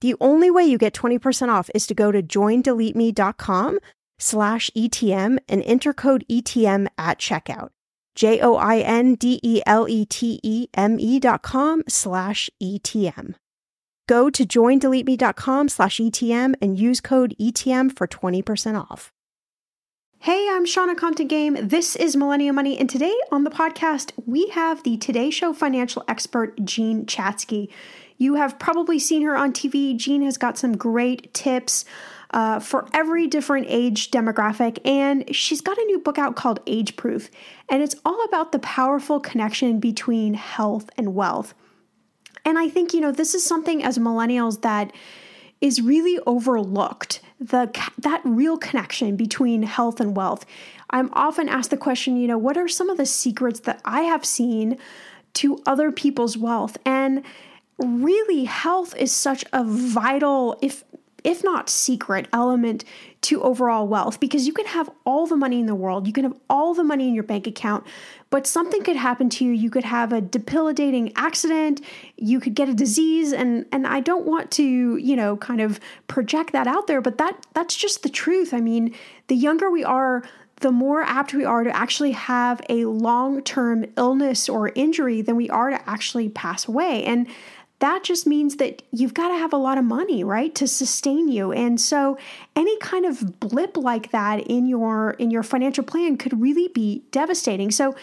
The only way you get 20% off is to go to joindeleteme.com slash ETM and enter code ETM at checkout. J O I N D E L E T E M E dot com slash ETM. Go to joindeleteme.com slash ETM and use code ETM for 20% off. Hey, I'm Shannah Compton Game. This is Millennial Money, and today on the podcast, we have the Today Show financial expert, Jean Chatzky. You have probably seen her on TV. Jean has got some great tips uh, for every different age demographic, and she's got a new book out called Age Proof, and it's all about the powerful connection between health and wealth. And I think, you know, this is something as millennials that is really overlooked the that real connection between health and wealth. I'm often asked the question, you know, what are some of the secrets that I have seen to other people's wealth? And really health is such a vital if if not secret element to overall wealth because you can have all the money in the world you can have all the money in your bank account but something could happen to you you could have a debilitating accident you could get a disease and and I don't want to you know kind of project that out there but that that's just the truth I mean the younger we are the more apt we are to actually have a long term illness or injury than we are to actually pass away. And that just means that you've got to have a lot of money, right, to sustain you. And so any kind of blip like that in your in your financial plan could really be devastating. So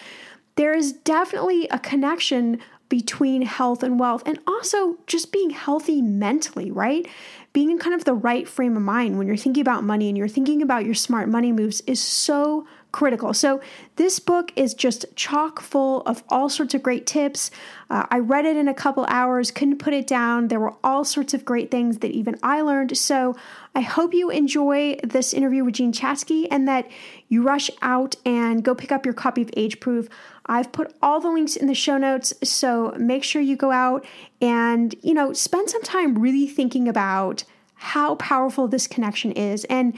there is definitely a connection between health and wealth and also just being healthy mentally, right? Being in kind of the right frame of mind when you're thinking about money and you're thinking about your smart money moves is so critical. So, this book is just chock full of all sorts of great tips. Uh, I read it in a couple hours, couldn't put it down. There were all sorts of great things that even I learned. So, I hope you enjoy this interview with Jean Chatzky and that you rush out and go pick up your copy of Age Proof. I've put all the links in the show notes, so make sure you go out and, you know, spend some time really thinking about how powerful this connection is. And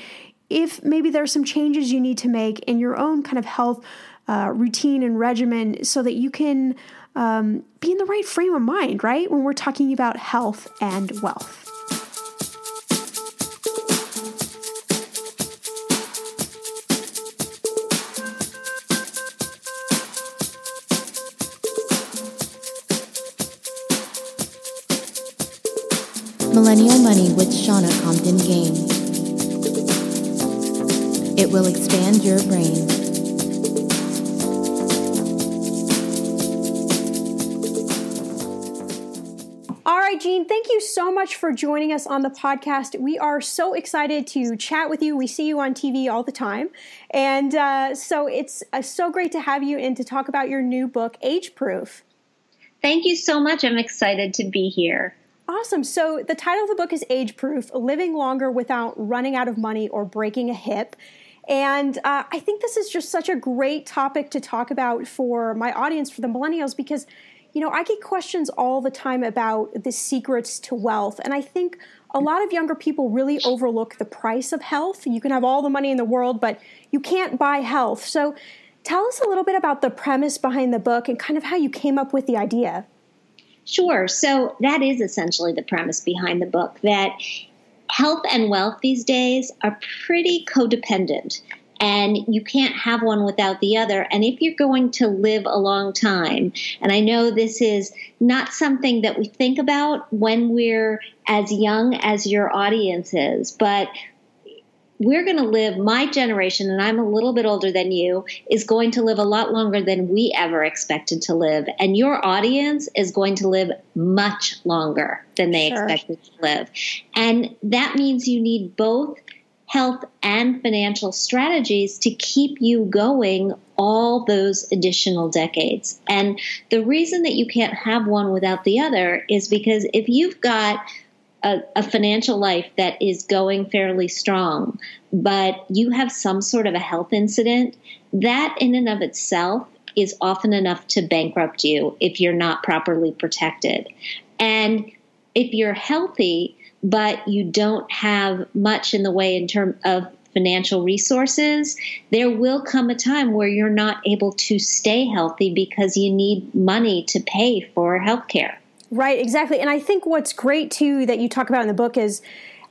if maybe there's some changes you need to make in your own kind of health uh, routine and regimen so that you can um, be in the right frame of mind, right? When we're talking about health and wealth. Millennial Money with Shannah Compton Game. It will expand your brain. All right, Jean, thank you so much for joining us on the podcast. We are so excited to chat with you. We see you on TV all the time. And uh, so it's uh, so great to have you and to talk about your new book, Age Proof. Thank you so much. I'm excited to be here. Awesome. So, the title of the book is Age Proof Living Longer Without Running Out of Money or Breaking a Hip. And uh, I think this is just such a great topic to talk about for my audience, for the millennials, because, you know, I get questions all the time about the secrets to wealth. And I think a lot of younger people really overlook the price of health. You can have all the money in the world, but you can't buy health. So tell us a little bit about the premise behind the book and kind of how you came up with the idea. Sure. So that is essentially the premise behind the book that health and wealth these days are pretty codependent and you can't have one without the other. And if you're going to live a long time, and I know this is not something that we think about when we're as young as your audience is, but we're going to live, my generation, and I'm a little bit older than you, is going to live a lot longer than we ever expected to live. And your audience is going to live much longer than they sure. expected to live. And that means you need both health and financial strategies to keep you going all those additional decades. And the reason that you can't have one without the other is because if you've got a, a, financial life that is going fairly strong, but you have some sort of a health incident, that in and of itself is often enough to bankrupt you if you're not properly protected. And if you're healthy, but you don't have much in the way in terms of financial resources, there will come a time where you're not able to stay healthy because you need money to pay for health care. Right, exactly. And I think what's great too that you talk about in the book is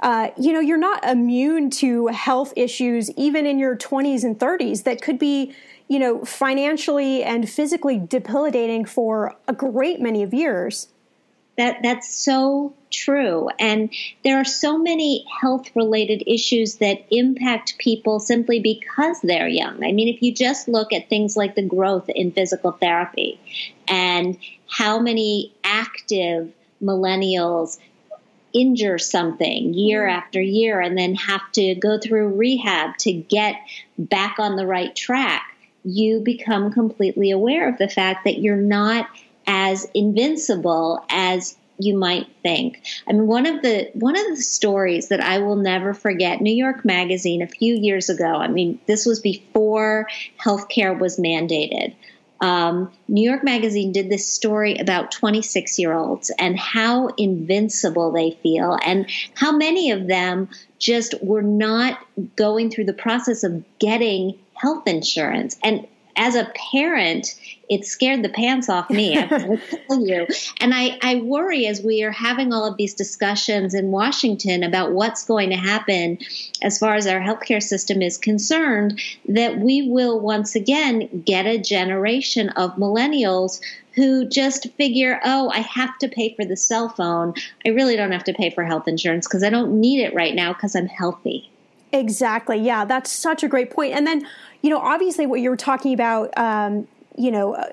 uh, you know, you're not immune to health issues even in your 20s and 30s that could be, you know, financially and physically debilitating for a great many of years. That that's so true. And there are so many health related issues that impact people simply because they're young. I mean, if you just look at things like the growth in physical therapy and how many active millennials injure something year mm. after year and then have to go through rehab to get back on the right track, you become completely aware of the fact that you're not as invincible as you might think. I mean, one of the one of the stories that I will never forget. New York Magazine a few years ago. I mean, this was before healthcare was mandated. Um, New York Magazine did this story about 26 year olds and how invincible they feel, and how many of them just were not going through the process of getting health insurance. And as a parent, it scared the pants off me. I tell you, and I, I worry as we are having all of these discussions in Washington about what's going to happen as far as our healthcare system is concerned, that we will once again get a generation of millennials who just figure, oh, I have to pay for the cell phone. I really don't have to pay for health insurance because I don't need it right now because I'm healthy. Exactly. Yeah, that's such a great point. And then, you know, obviously what you were talking about, um, you know, uh,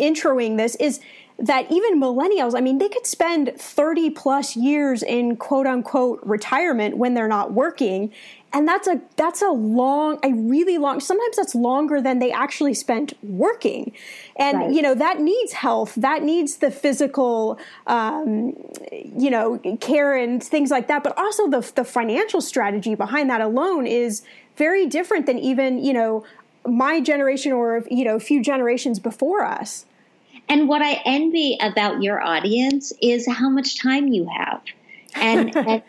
introing this is that even millennials, I mean, they could spend 30 plus years in quote unquote retirement when they're not working. And that's a that's a long, a really long. Sometimes that's longer than they actually spent working, and right. you know that needs health, that needs the physical, um, you know, care and things like that. But also the the financial strategy behind that alone is very different than even you know my generation or you know a few generations before us. And what I envy about your audience is how much time you have. And, and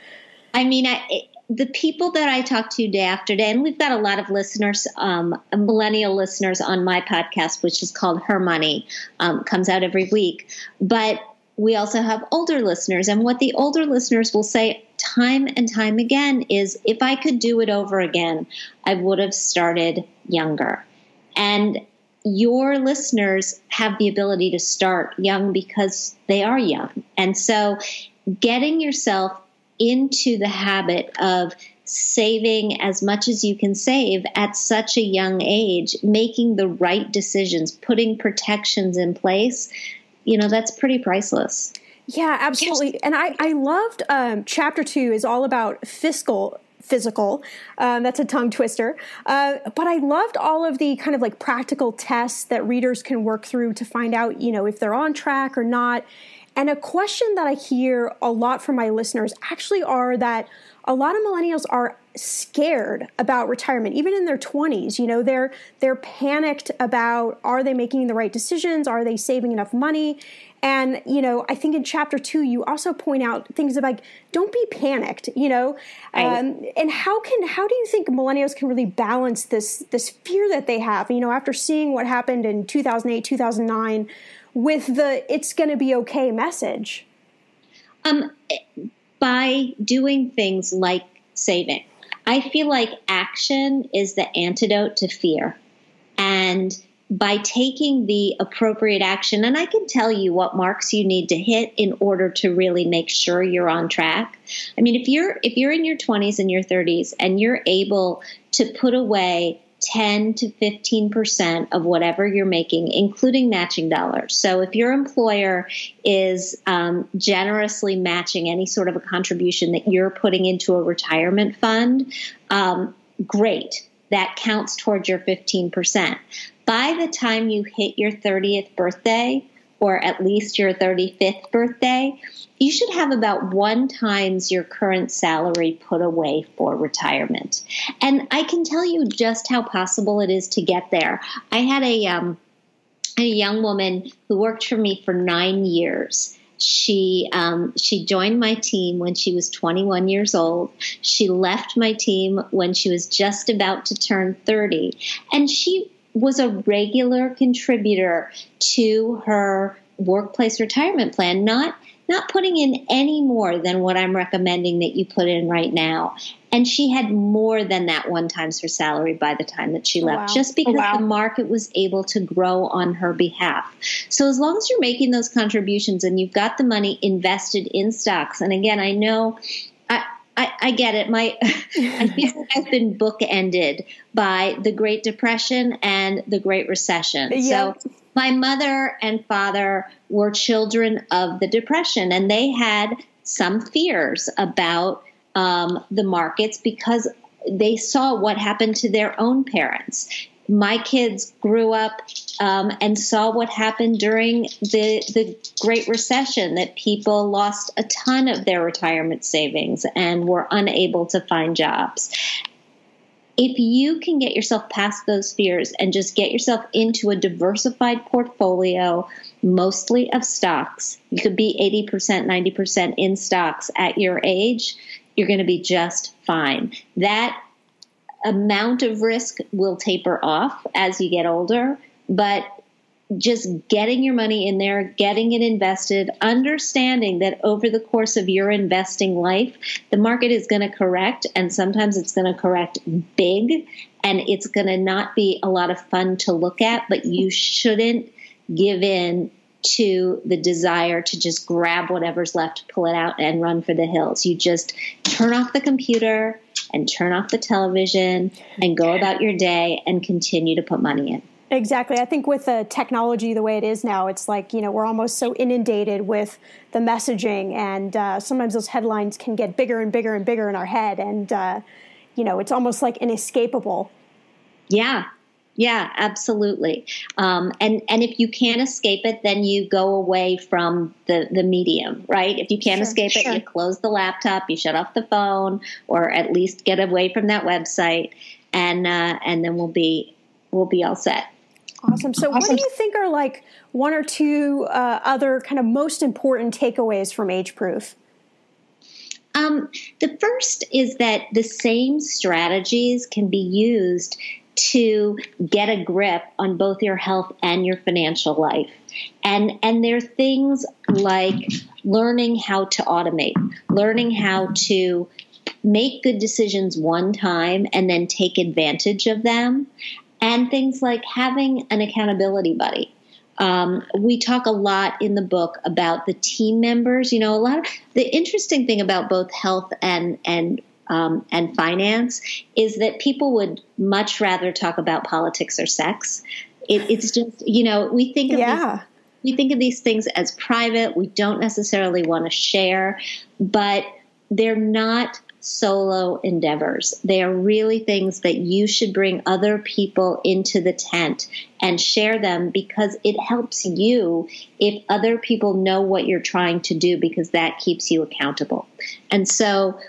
I mean, I, the people that I talk to day after day, and we've got a lot of listeners, um, millennial listeners on my podcast, which is called Her Money, um, comes out every week. But we also have older listeners. And what the older listeners will say time and time again is if I could do it over again, I would have started younger. And your listeners have the ability to start young because they are young. And so getting yourself into the habit of saving as much as you can save at such a young age, making the right decisions, putting protections in place, you know, that's pretty priceless. Yeah, absolutely. And I, I loved um, chapter two is all about fiscal physical. Um, that's a tongue twister. Uh, but I loved all of the kind of like practical tests that readers can work through to find out, you know, if they're on track or not. And a question that I hear a lot from my listeners actually are that a lot of millennials are scared about retirement even in their 20s you know they're they're panicked about are they making the right decisions? Are they saving enough money? And, you know, I think in chapter two, you also point out things like don't be panicked, you know, um, and how can, how do you think millennials can really balance this, this fear that they have, you know, after seeing what happened in 2008, 2009 with the it's going to be okay message? Um, by doing things like saving. I feel like action is the antidote to fear. And by taking the appropriate action and i can tell you what marks you need to hit in order to really make sure you're on track i mean if you're if you're in your 20s and your 30s and you're able to put away 10 to 15% of whatever you're making, including matching dollars. So if your employer is um, generously matching any sort of a contribution that you're putting into a retirement fund, um, great. That counts towards your 15% by the time you hit your 30th birthday, or at least your 35th birthday, you should have about one times your current salary put away for retirement. And I can tell you just how possible it is to get there. I had a um, a young woman who worked for me for nine years. She um, she joined my team when she was 21 years old. She left my team when she was just about to turn 30, and she was a regular contributor to her workplace retirement plan, not not putting in any more than what I'm recommending that you put in right now. And she had more than that one times her salary by the time that she oh, left, wow. just oh, because wow. the market was able to grow on her behalf. So as long as you're making those contributions and you've got the money invested in stocks, and again, I know I, I, get it. My I feel like I've been bookended by the Great Depression and the Great Recession. So my mother and father were children of the Depression, and they had some fears about um, the markets because they saw what happened to their own parents my kids grew up um, and saw what happened during the the Great Recession. That people lost a ton of their retirement savings and were unable to find jobs. If you can get yourself past those fears and just get yourself into a diversified portfolio, mostly of stocks, you could be 80%, 90% in stocks at your age, you're going to be just fine. That amount of risk will taper off as you get older, but just getting your money in there, getting it invested, understanding that over the course of your investing life, the market is going to correct, and sometimes it's going to correct big, and it's going to not be a lot of fun to look at, but you shouldn't give in to the desire to just grab whatever's left, pull it out, and run for the hills. You just turn off the computer and turn off the television and go about your day and continue to put money in. Exactly. I think with the technology the way it is now, it's like, you know, we're almost so inundated with the messaging, and uh, sometimes those headlines can get bigger and bigger and bigger in our head. And, uh, you know, it's almost like inescapable. Yeah. Yeah, absolutely. Um, and and if you can't escape it, then you go away from the the medium, right? If you can't sure, escape sure. it, you close the laptop, you shut off the phone, or at least get away from that website, and uh, and then we'll be we'll be all set. Awesome. So, awesome. what do you think are like one or two uh, other kind of most important takeaways from Age Proof? Um, the first is that the same strategies can be used to get a grip on both your health and your financial life. And and there are things like learning how to automate, learning how to make good decisions one time and then take advantage of them and things like having an accountability buddy. Um, we talk a lot in the book about the team members. You know, a lot of the interesting thing about both health and and um, and finance is that people would much rather talk about politics or sex. It, it's just you know we think of yeah. these, we think of these things as private. We don't necessarily want to share, but they're not solo endeavors. They are really things that you should bring other people into the tent and share them because it helps you if other people know what you're trying to do because that keeps you accountable. And so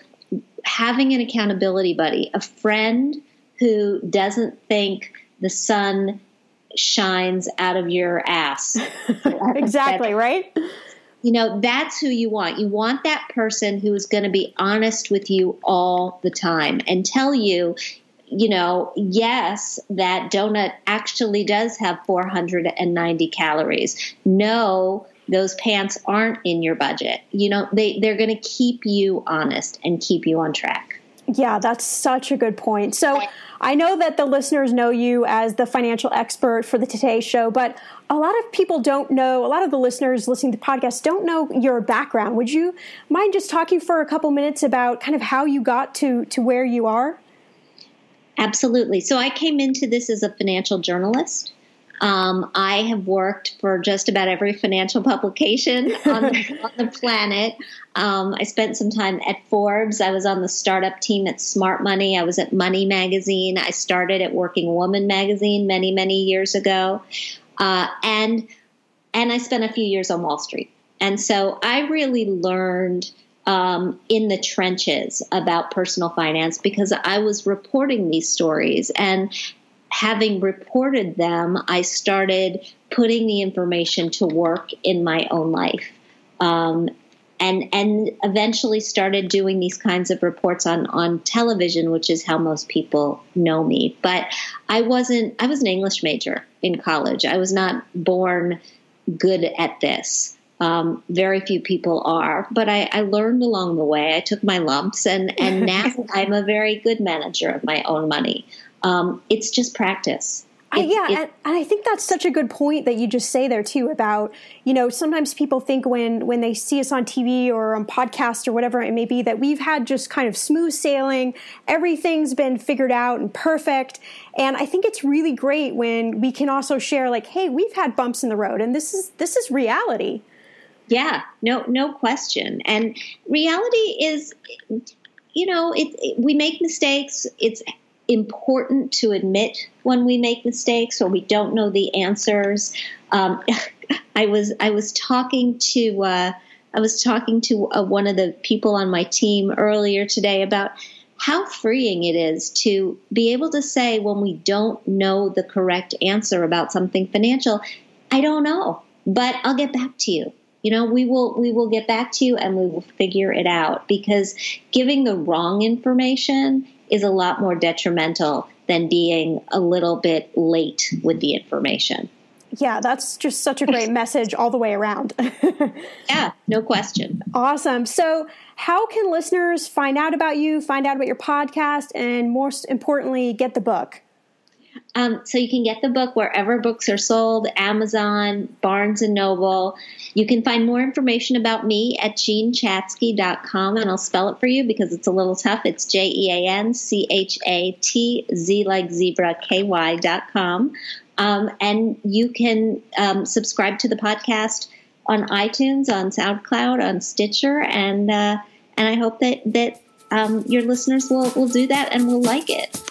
having an accountability buddy, a friend who doesn't think the sun shines out of your ass. exactly, right? you know, that's who you want. You want that person who is going to be honest with you all the time and tell you, you know, yes, that donut actually does have 490 calories. No, those pants aren't in your budget. You know, they, they're going to keep you honest and keep you on track. Yeah, that's such a good point. So I know that the listeners know you as the financial expert for the Today Show, but a lot of people don't know, a lot of the listeners listening to the podcast don't know your background. Would you mind just talking for a couple minutes about kind of how you got to, to where you are? Absolutely. So I came into this as a financial journalist. Um, I have worked for just about every financial publication on the, on the planet. Um, I spent some time at Forbes. I was on the startup team at Smart Money. I was at Money Magazine. I started at Working Woman Magazine many, many years ago, uh, and and I spent a few years on Wall Street. And so I really learned. Um, in the trenches about personal finance because I was reporting these stories and having reported them, I started putting the information to work in my own life. Um, and and eventually started doing these kinds of reports on on television, which is how most people know me. But I wasn't. I was an English major in college. I was not born good at this. Um, very few people are, but I, I, learned along the way. I took my lumps, and and now I'm a very good manager of my own money. Um, it's just practice. I, yeah, and, and, I think that's such a good point that you just say there too about you know sometimes people think when when they see us on TV or on podcast or whatever it may be that we've had just kind of smooth sailing, everything's been figured out and perfect, and I think it's really great when we can also share like, hey, we've had bumps in the road, and this is this is reality. Yeah, no, no question, and reality is, you know, it, it we make mistakes. It's important to admit when we make mistakes or we don't know the answers. Um, I was I was talking to uh, I was talking to uh, one of the people on my team earlier today about how freeing it is to be able to say when we don't know the correct answer about something financial, I don't know, but I'll get back to you. You know, we will we will get back to you and we will figure it out because giving the wrong information is a lot more detrimental than being a little bit late with the information. Yeah, that's just such a great message all the way around. yeah, no question. Awesome. So, how can listeners find out about you, find out about your podcast, and most importantly, get the book? Um, so you can get the book wherever books are sold, Amazon, Barnes and Noble. You can find more information about me at jeanchatzky.com, and I'll spell it for you because it's a little tough. It's J E A N C H A T Z like zebra K Y.com. Um, and you can um, subscribe to the podcast on iTunes, on SoundCloud, on Stitcher, and uh, and I hope that that um, your listeners will will do that and will like it.